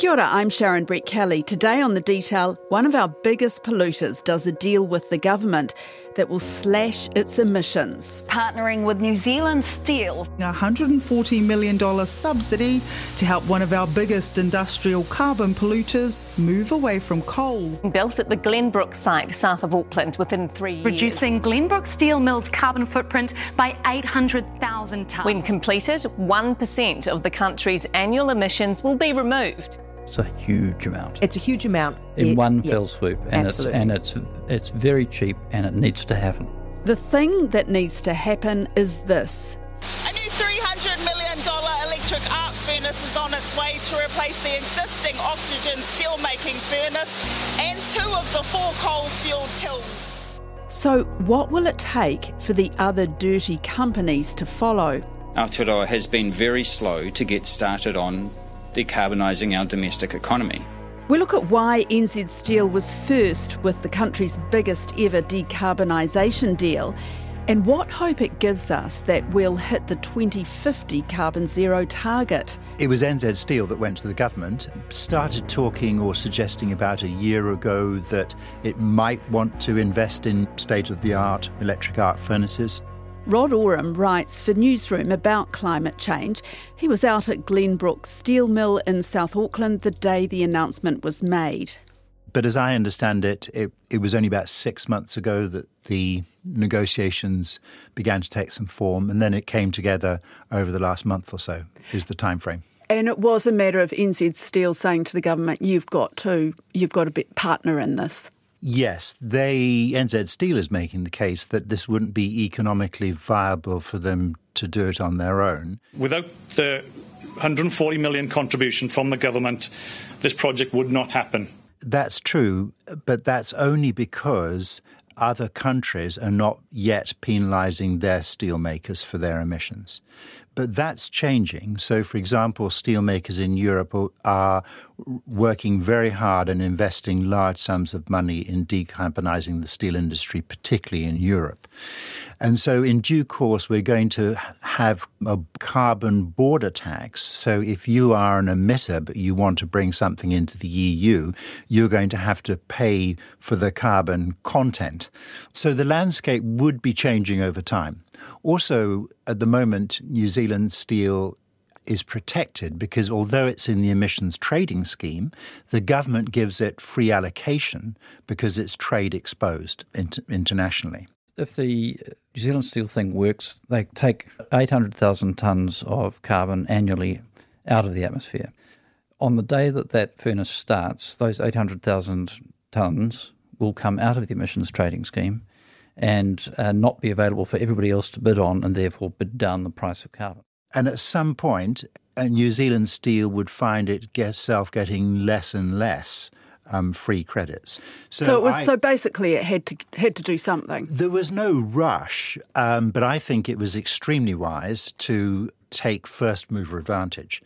Kia ora, I'm Sharon Brettkelly. Today on The Detail, one of our biggest polluters does a deal with the government that will slash its emissions. Partnering with New Zealand Steel. A $140 million subsidy to help one of our biggest industrial carbon polluters move away from coal. Built at the Glenbrook site south of Auckland within three years. Reducing Glenbrook Steel Mill's carbon footprint by 800,000 tonnes. When completed, 1% of the country's annual emissions will be removed. It's a huge amount. It's a huge amount in yeah, one yeah, fell swoop, and absolutely. it's and it's it's very cheap, and it needs to happen. The thing that needs to happen is this. A new $300 million electric arc furnace is on its way to replace the existing oxygen steelmaking furnace and two of the four coal-fueled kilns. So, what will it take for the other dirty companies to follow? Aotearoa has been very slow to get started on decarbonising our domestic economy. We look at why NZ Steel was first with the country's biggest ever decarbonisation deal and what hope it gives us that we'll hit the 2050 carbon zero target. It was NZ Steel that went to the government, started talking or suggesting about a year ago that it might want to invest in state of the art electric arc furnaces. Rod Oram writes for Newsroom about climate change. He was out at Glenbrook Steel Mill in South Auckland the day the announcement was made. But as I understand it, it, it was only about six months ago that the negotiations began to take some form, and then it came together over the last month or so, is the time frame. And it was a matter of NZ Steel saying to the government, you've got to, you've got to be partner in this. Yes, they NZ Steel is making the case that this wouldn't be economically viable for them to do it on their own. Without the 140 million contribution from the government, this project would not happen. That's true, but that's only because other countries are not yet penalising their steelmakers for their emissions. But that's changing. So, for example, steelmakers in Europe are working very hard and investing large sums of money in decarbonising the steel industry, particularly in Europe. And so, in due course, we're going to have a carbon border tax. So, if you are an emitter but you want to bring something into the EU, you're going to have to pay for the carbon content. So, the landscape would be changing over time. Also, at the moment, New Zealand steel is protected because although it's in the emissions trading scheme, the government gives it free allocation because it's trade exposed internationally. If the New Zealand Steel thing works, they take 800,000 tonnes of carbon annually out of the atmosphere. On the day that that furnace starts, those 800,000 tonnes will come out of the emissions trading scheme and uh, not be available for everybody else to bid on and therefore bid down the price of carbon. And at some point, uh, New Zealand Steel would find itself getting less and less um, free credits. So, so, it was I, so basically it had to had to do something. There was no rush, um, but I think it was extremely wise to take first mover advantage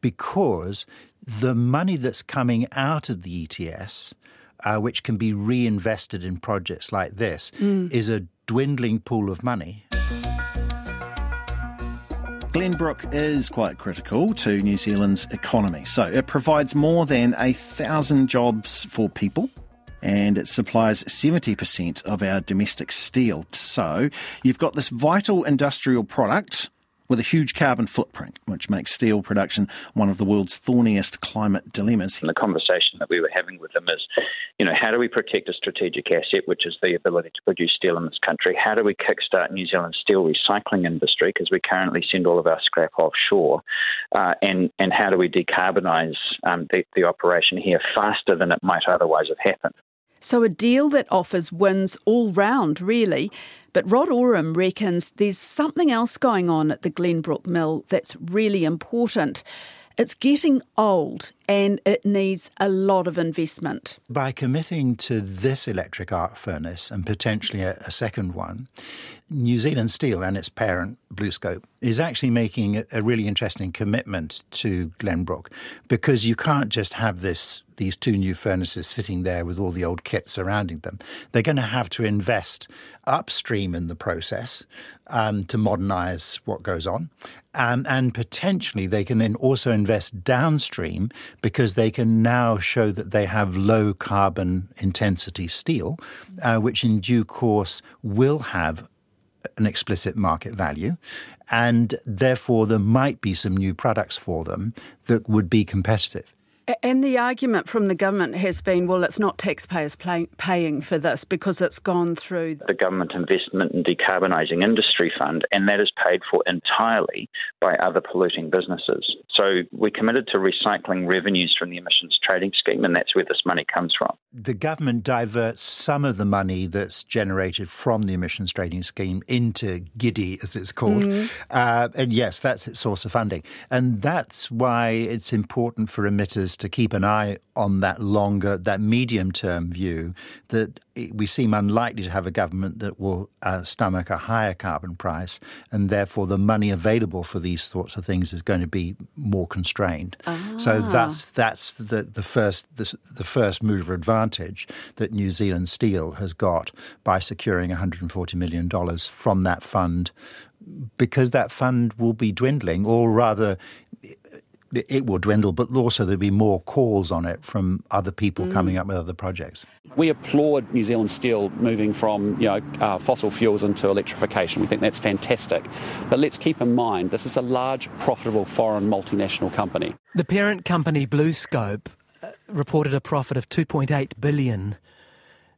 because the money that's coming out of the ETS uh, which can be reinvested in projects like this, mm. is a dwindling pool of money. Glenbrook is quite critical to New Zealand's economy. So it provides more than a thousand jobs for people and it supplies 70% of our domestic steel. So you've got this vital industrial product with a huge carbon footprint, which makes steel production one of the world's thorniest climate dilemmas. And the conversation that we were having with them is, you know, how do we protect a strategic asset, which is the ability to produce steel in this country? How do we kickstart New Zealand's steel recycling industry, because we currently send all of our scrap offshore? Uh, and, and how do we decarbonise um, the, the operation here faster than it might otherwise have happened? So, a deal that offers wins all round, really. But Rod Oram reckons there's something else going on at the Glenbrook Mill that's really important. It's getting old and it needs a lot of investment. By committing to this electric arc furnace and potentially a, a second one, New Zealand Steel and its parent, BlueScope, is actually making a, really interesting commitment to Glenbrook because you can't just have this these two new furnaces sitting there with all the old kit surrounding them. They're going to have to invest upstream in the process um, to modernize what goes on. Um, and potentially they can then also invest downstream because they can now show that they have low carbon intensity steel, uh, which in due course will have an explicit market value, and therefore there might be some new products for them that would be competitive. And the argument from the government has been, well, it's not taxpayers pay, paying for this because it's gone through the Government Investment in Decarbonising Industry Fund, and that is paid for entirely by other polluting businesses. So we're committed to recycling revenues from the emissions trading scheme, and that's where this money comes from. The government diverts some of the money that's generated from the emissions trading scheme into GIDI, as it's called. Mm. Uh, and yes, that's its source of funding. And that's why it's important for emitters to keep an eye on that longer, that medium term view that we seem unlikely to have a government that will uh, stomach a higher carbon price, and therefore the money available for these sorts of things is going to be more constrained. Ah. So that's that's the the first the, the first mover advantage that New Zealand Steel has got by securing 140 million dollars from that fund because that fund will be dwindling, or rather, it will dwindle, but also there'll be more calls on it from other people mm. coming up with other projects. We applaud New Zealand Steel moving from you know uh, fossil fuels into electrification. We think that's fantastic. But let's keep in mind this is a large, profitable foreign multinational company. The parent company BlueScope uh, reported a profit of 2.8 billion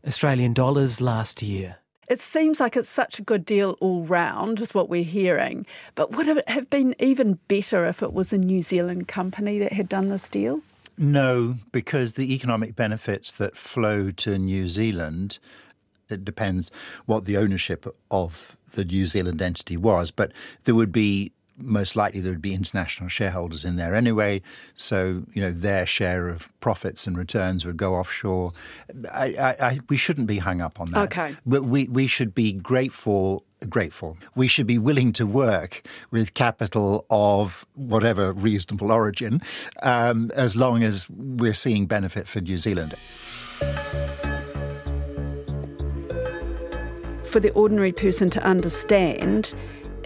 Australian dollars last year. It seems like it's such a good deal all round, is what we're hearing. But would it have been even better if it was a New Zealand company that had done this deal? No, because the economic benefits that flow to New Zealand, it depends what the ownership of the New Zealand entity was, but there would be most likely there would be international shareholders in there anyway. So, you know, their share of profits and returns would go offshore. I, I, I, we shouldn't be hung up on that. Okay. But we, we should be grateful grateful. We should be willing to work with capital of whatever reasonable origin, um, as long as we're seeing benefit for New Zealand. For the ordinary person to understand,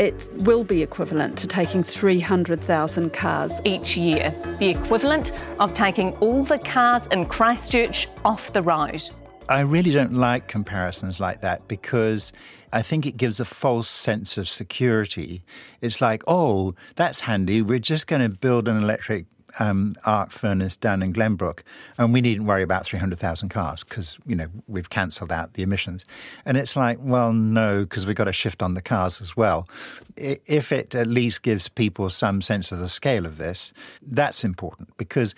it will be equivalent to taking 300,000 cars each year, the equivalent of taking all the cars in Christchurch off the road. I really don't like comparisons like that because I think it gives a false sense of security. It's like, oh, that's handy. We're just going to build an electric um, arc furnace down in Glenbrook, and we needn't worry about 300,000 cars because, you know, we've cancelled out the emissions. And it's like, well, no, because we've got to shift on the cars as well. If it at least gives people some sense of the scale of this, that's important because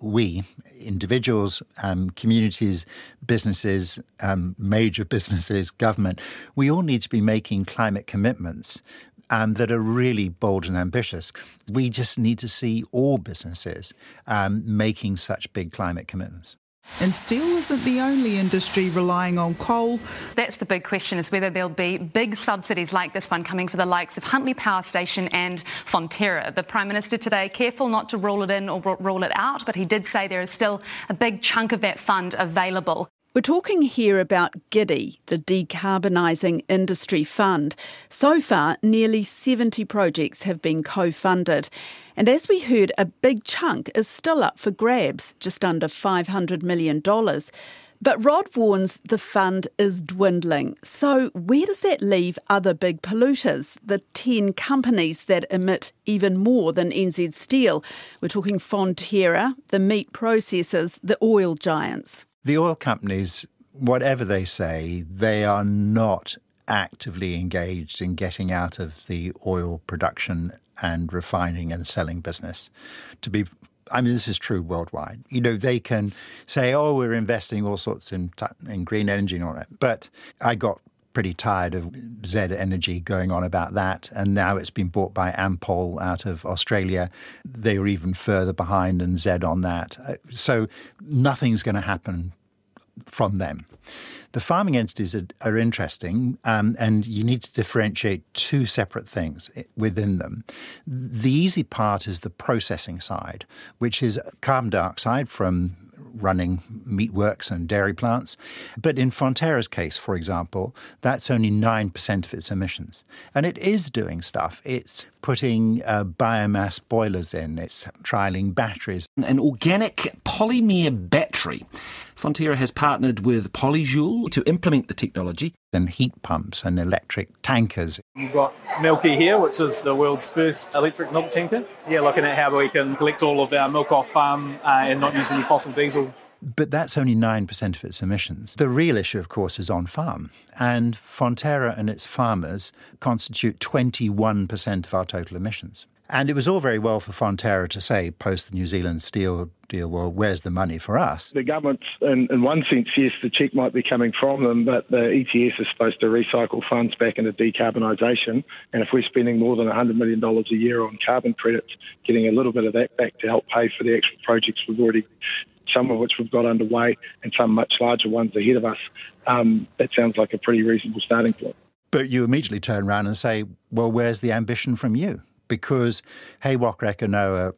we, individuals, um, communities, businesses, um, major businesses, government, we all need to be making climate commitments um, that are really bold and ambitious. We just need to see all businesses um, making such big climate commitments. And steel isn't the only industry relying on coal. That's the big question is whether there'll be big subsidies like this one coming for the likes of Huntly Power Station and Fonterra. The Prime Minister today careful not to rule it in or rule it out, but he did say there is still a big chunk of that fund available. We're talking here about GIDI, the Decarbonising Industry Fund. So far, nearly 70 projects have been co funded. And as we heard, a big chunk is still up for grabs, just under $500 million. But Rod warns the fund is dwindling. So, where does that leave other big polluters, the 10 companies that emit even more than NZ Steel? We're talking Fonterra, the meat processors, the oil giants. The oil companies, whatever they say, they are not actively engaged in getting out of the oil production and refining and selling business. To be I mean, this is true worldwide. You know, they can say, "Oh, we're investing all sorts in in green energy and all that." But I got pretty tired of Z Energy going on about that, and now it's been bought by Ampol out of Australia. They were even further behind than Z on that. Uh, so nothing's going to happen from them. The farming entities are, are interesting, um, and you need to differentiate two separate things within them. The easy part is the processing side, which is carbon dioxide from running meatworks and dairy plants. But in Fonterra's case, for example, that's only 9% of its emissions. And it is doing stuff. It's putting uh, biomass boilers in, it's trialling batteries. An organic polymer battery. Fonterra has partnered with Polyjoule to implement the technology. And heat pumps and electric tankers. You've got Milky here, which is the world's first electric milk tanker. Yeah, looking at how we can collect all of our milk off farm uh, and not use any fossil diesel but that's only 9% of its emissions. The real issue, of course, is on farm. And Fonterra and its farmers constitute 21% of our total emissions. And it was all very well for Fonterra to say, post the New Zealand steel deal, well, where's the money for us? The government, in, in one sense, yes, the cheque might be coming from them, but the ETS is supposed to recycle funds back into decarbonisation. And if we're spending more than $100 million a year on carbon credits, getting a little bit of that back to help pay for the actual projects we've already some of which we've got underway and some much larger ones ahead of us, um, that sounds like a pretty reasonable starting point. But you immediately turn around and say, well, where's the ambition from you? Because He Waka Noa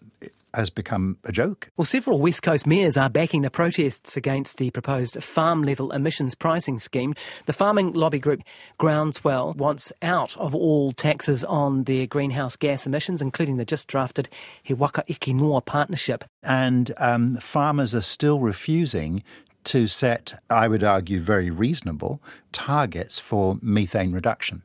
has become a joke. Well, several West Coast mayors are backing the protests against the proposed farm level emissions pricing scheme. The farming lobby group Groundswell wants out of all taxes on their greenhouse gas emissions, including the just drafted He Waka Eke Noa partnership. And um, farmers are still refusing to set, I would argue, very reasonable targets for methane reduction.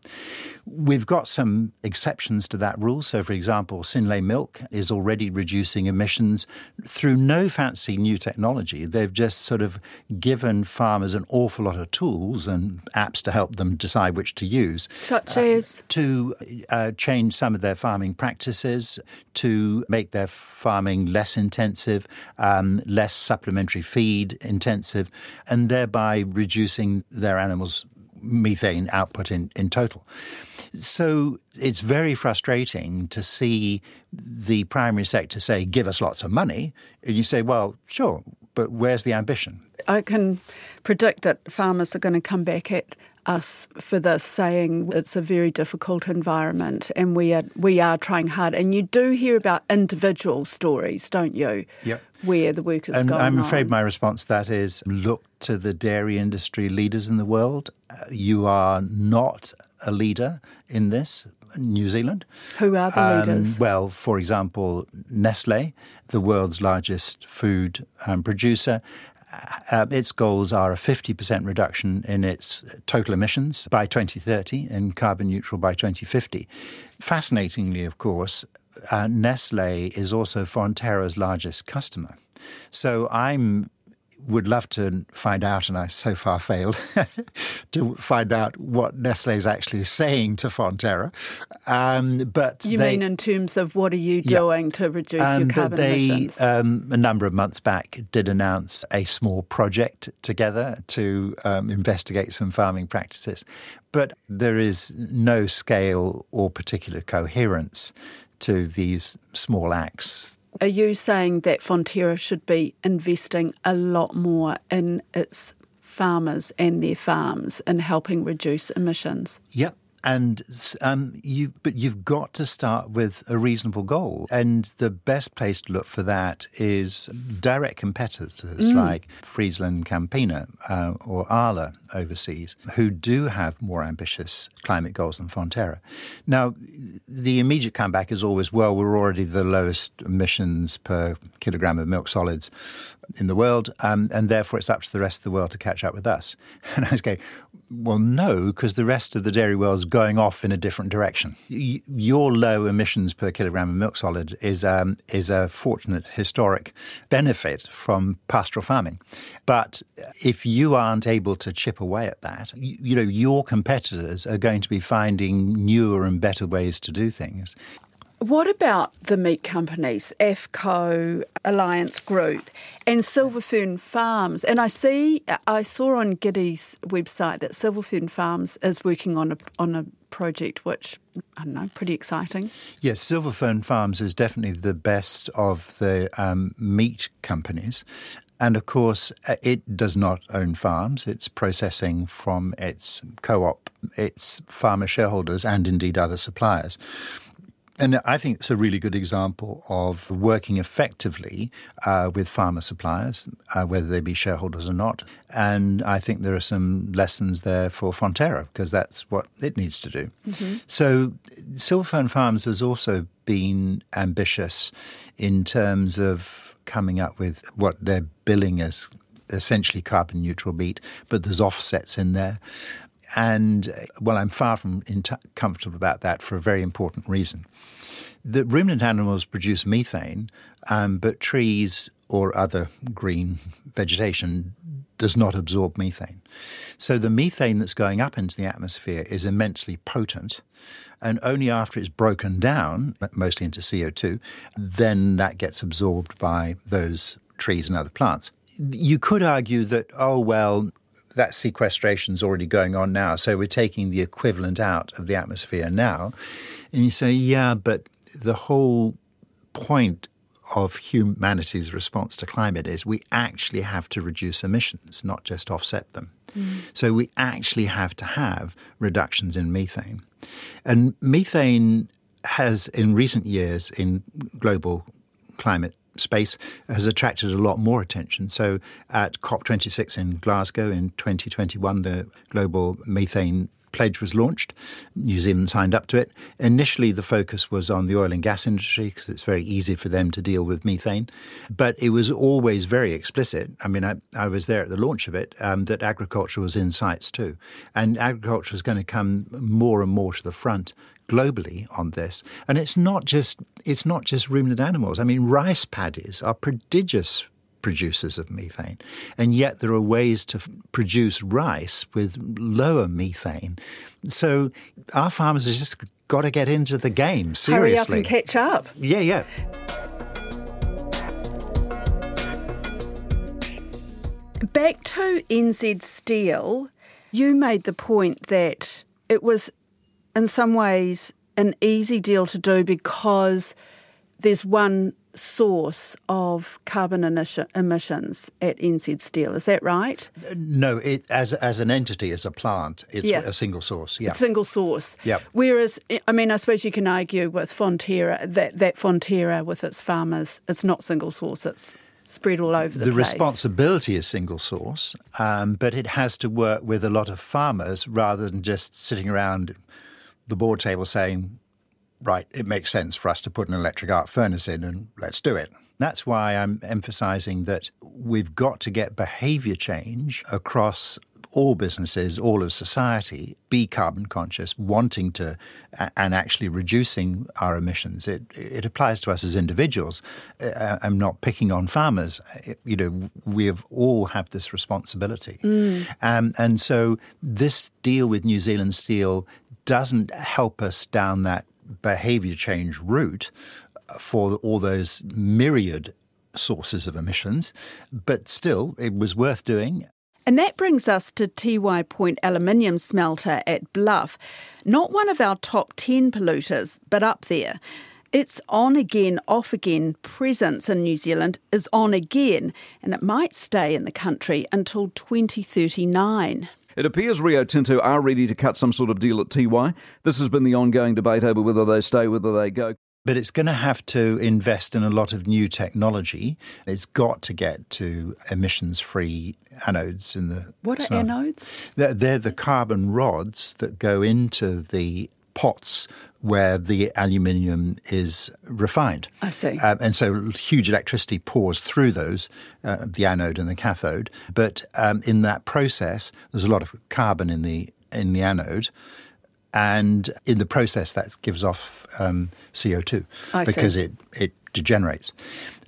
We've got some exceptions to that rule. So, for example, Synlait Milk is already reducing emissions through no fancy new technology. They've just sort of given farmers an awful lot of tools and apps to help them decide which to use. Such uh, as? To uh, change some of their farming practices, to make their farming less intensive, um, less supplementary feed intensive, and thereby reducing their animals' methane output in, in total. So it's very frustrating to see the primary sector say, give us lots of money. And you say, well, sure, but where's the ambition? I can predict that farmers are going to come back at us for this, saying it's a very difficult environment and we are we are trying hard. And you do hear about individual stories, don't you? Yep. Where the work is and going I'm afraid on. my response to that is look to the dairy industry leaders in the world. You are not a leader in this. New Zealand. Who are the um, leaders? Well, for example, Nestle, the world's largest food um, producer, uh, its goals are a 50% reduction in its total emissions by 2030 and carbon neutral by 2050. Fascinatingly, of course, uh, Nestle is also Fonterra's largest customer. So I'm would love to find out, and I so far failed to find out what Nestle is actually saying to Fonterra. Um, but you they, mean in terms of what are you doing yeah, to reduce um, your carbon they, emissions? Um, a number of months back, did announce a small project together to um, investigate some farming practices, but there is no scale or particular coherence to these small acts are you saying that Fonterra should be investing a lot more in its farmers and their farms in helping reduce emissions? Yep. And um, you, but you've got to start with a reasonable goal, and the best place to look for that is direct competitors mm. like FrieslandCampina uh, or Arla overseas, who do have more ambitious climate goals than Fonterra. Now, the immediate comeback is always, well, we're already the lowest emissions per kilogram of milk solids in the world, um, and therefore it's up to the rest of the world to catch up with us. And I was going, well, no, because the rest of the dairy world is going off in a different direction. Y- your low emissions per kilogram of milk solid is um, is a fortunate historic benefit from pastoral farming, but if you aren't able to chip away at that, you know your competitors are going to be finding newer and better ways to do things. What about the meat companies, AFFCO, Alliance Group, and Silver Fern Farms? And I see, I saw on GIDI's website that Silver Fern Farms is working on a on a project which I don't know, pretty exciting. Yes, Silver Fern Farms is definitely the best of the um, meat companies. And of course, uh, it does not own farms. It's processing from its co op, its farmer shareholders, and indeed other suppliers. And I think it's a really good example of working effectively uh, with farmer suppliers, uh, whether they be shareholders or not. And I think there are some lessons there for Fonterra because that's what it needs to do. Mm-hmm. So, Silver Fern Farms has also been ambitious in terms of coming up with what they're billing as essentially carbon neutral meat, but there's offsets in there. And uh, well, I'm far from comfortable about that for a very important reason. The ruminant animals produce methane, um, but trees or other green vegetation does not absorb methane. So the methane that's going up into the atmosphere is immensely potent. And only after it's broken down, mostly into CO2, then that gets absorbed by those trees and other plants. You could argue that, oh, well, that sequestration is already going on now. So we're taking the equivalent out of the atmosphere now. And you say, yeah, but the whole point of humanity's response to climate is we actually have to reduce emissions, not just offset them. Mm. So we actually have to have reductions in methane. And methane has, in recent years, in global climate space has attracted a lot more attention. So at COP26 in Glasgow in 2021, the global methane pledge was launched. New Zealand signed up to it. Initially, the focus was on the oil and gas industry because it's very easy for them to deal with methane. But it was always very explicit. I mean, I, I was there at the launch of it, um, that agriculture was in sights too. And agriculture is going to come more and more to the front globally on this. And it's not just it's not just ruminant animals. I mean, rice paddies are prodigious producers of methane, and yet there are ways to f- produce rice with lower methane. So our farmers have just got to get into the game seriously. Hurry up and catch up. Yeah, yeah. Back to NZ Steel, you made the point that it was in some ways an easy deal to do because there's one source of carbon emissions at NZ Steel. Is that right? No, it, as as an entity, as a plant, it's yeah. a single source. Yeah, single source. Yeah. Whereas, I mean, I suppose you can argue with Fonterra that that Fonterra with its farmers, it's not single source. It's spread all over the, the place. responsibility is single source, um, but it has to work with a lot of farmers rather than just sitting around the board table saying, right, it makes sense for us to put an electric arc furnace in and let's do it. That's why I'm emphasizing that we've got to get behavior change across all businesses, all of society, be carbon conscious, wanting to, and actually reducing our emissions. It, it applies to us as individuals. Uh, I'm not picking on farmers. you know, we have all have this responsibility. Mm. Um, and so this deal with New Zealand Steel doesn't help us down that behavior change route for all those myriad sources of emissions, but still, it was worth doing. And that brings us to Tiwai Point aluminium smelter at Bluff. Not one of our top 10 polluters, but up there. Its on again, off again presence in New Zealand is on again, and it might stay in the country until 2039. It appears Rio Tinto are ready to cut some sort of deal at Tiwai. This has been the ongoing debate over whether they stay, whether they go. But it's going to have to invest in a lot of new technology. It's got to get to emissions free anodes in the. What are anodes? They're, they're the carbon rods that go into the pots where the aluminium is refined. I see. Um, and so huge electricity pours through those, uh, the anode and the cathode. But um, in that process, there's a lot of carbon in the in the anode. And in the process, that gives off um, CO2 I because see. it, it degenerates.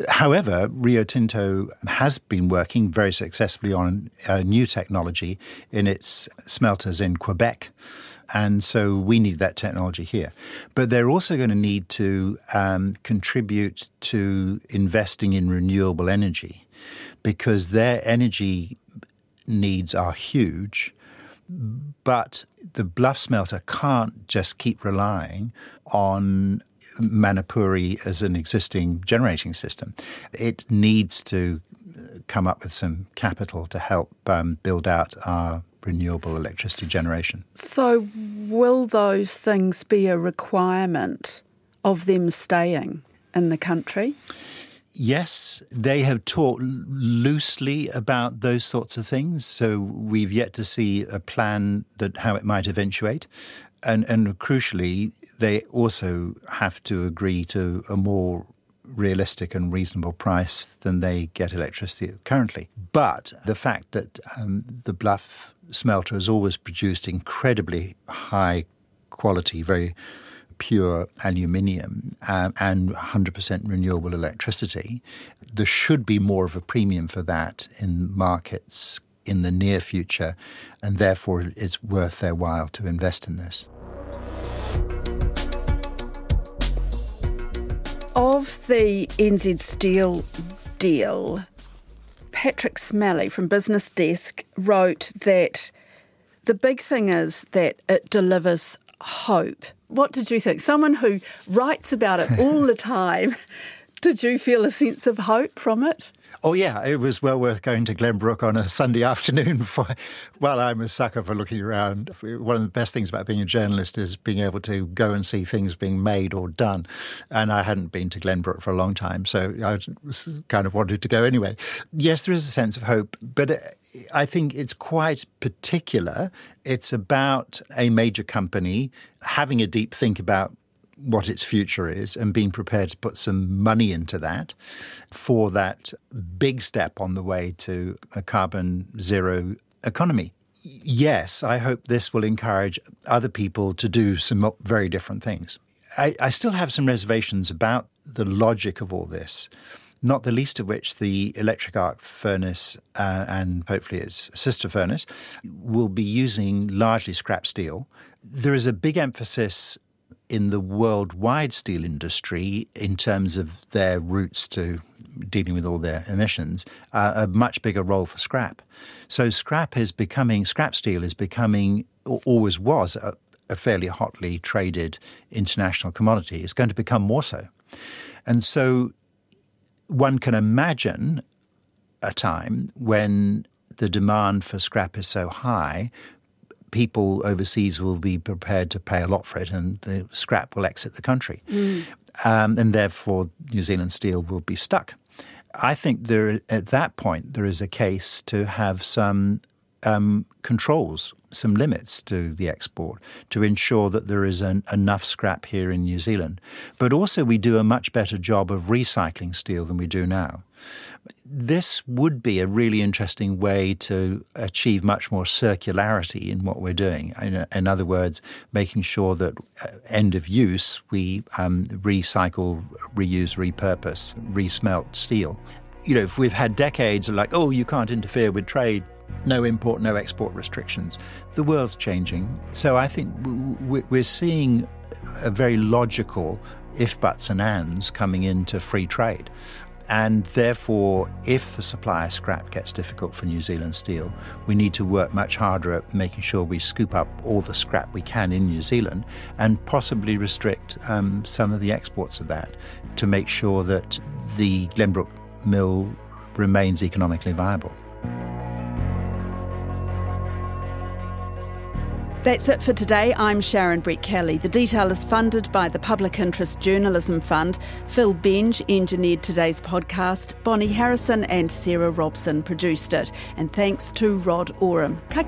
However, Rio Tinto has been working very successfully on a new technology in its smelters in Quebec. And so we need that technology here. But they're also going to need to um, contribute to investing in renewable energy because their energy needs are huge. But the Bluff smelter can't just keep relying on Manapouri as an existing generating system. It needs to come up with some capital to help um, build out our renewable electricity generation. So, will those things be a requirement of them staying in the country? Yes, they have talked loosely about those sorts of things. So we've yet to see a plan that how it might eventuate, and and crucially, they also have to agree to a more realistic and reasonable price than they get electricity currently. But the fact that um, the Bluff smelter has always produced incredibly high quality, very pure aluminium um, and 100% renewable electricity, there should be more of a premium for that in markets in the near future, and therefore it's worth their while to invest in this. Of the NZ Steel deal, Patrick Smellie from Business Desk wrote that the big thing is that it delivers hope. What did you think? Someone who writes about it all the time, did you feel a sense of hope from it? Oh yeah, it was well worth going to Glenbrook on a Sunday afternoon. For, well, I'm a sucker for looking around. One of the best things about being a journalist is being able to go and see things being made or done. And I hadn't been to Glenbrook for a long time, so I kind of wanted to go anyway. Yes, there is a sense of hope, but uh, I think it's quite particular. It's about a major company having a deep think about what its future is and being prepared to put some money into that for that big step on the way to a carbon zero economy. Yes, I hope this will encourage other people to do some very different things. I, I still have some reservations about the logic of all this not the least of which the electric arc furnace uh, and hopefully its sister furnace will be using largely scrap steel. There is a big emphasis in the worldwide steel industry in terms of their routes to dealing with all their emissions, uh, a much bigger role for scrap. So scrap is becoming, scrap steel is becoming, or always was, a, a fairly hotly traded international commodity. It's going to become more so. And so one can imagine a time when the demand for scrap is so high people overseas will be prepared to pay a lot for it, and the scrap will exit the country. Mm. Um, and therefore, New Zealand steel will be stuck. I think there, at that point, there is a case to have some um, controls, some limits to the export to ensure that there is an, enough scrap here in New Zealand. But also, we do a much better job of recycling steel than we do now. This would be a really interesting way to achieve much more circularity in what we're doing. In, other words, making sure that uh, end of use we um, recycle, reuse, repurpose, resmelt steel. You know, if we've had decades of like, oh, you can't interfere with trade, no import, no export restrictions. The world's changing. So I think we're seeing a very logical if buts and ands coming into free trade. And therefore, if the supply of scrap gets difficult for New Zealand steel, we need to work much harder at making sure we scoop up all the scrap we can in New Zealand and possibly restrict um, some of the exports of that to make sure that the Glenbrook mill remains economically viable. That's it for today. I'm Sharon Brettkelly. The detail is funded by the Public Interest Journalism Fund. Phil Benge engineered today's podcast. Bonnie Harrison and Sarah Robson produced it. And thanks to Rod Oram. Ka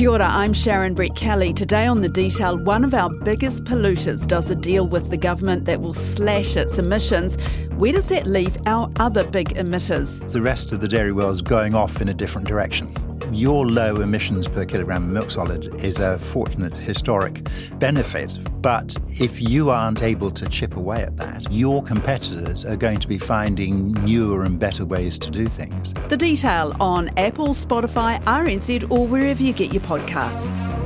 Kia ora, I'm Sharon Brettkelly. Today on The Detail, one of our biggest polluters does a deal with the government that will slash its emissions. Where does that leave our other big emitters? The rest of the dairy world is going off in a different direction. Your low emissions per kilogram of milk solid is a fortunate historic benefit, but if you aren't able to chip away at that, your competitors are going to be finding newer and better ways to do things. The Detail on Apple, Spotify, RNZ, or wherever you get your podcasts.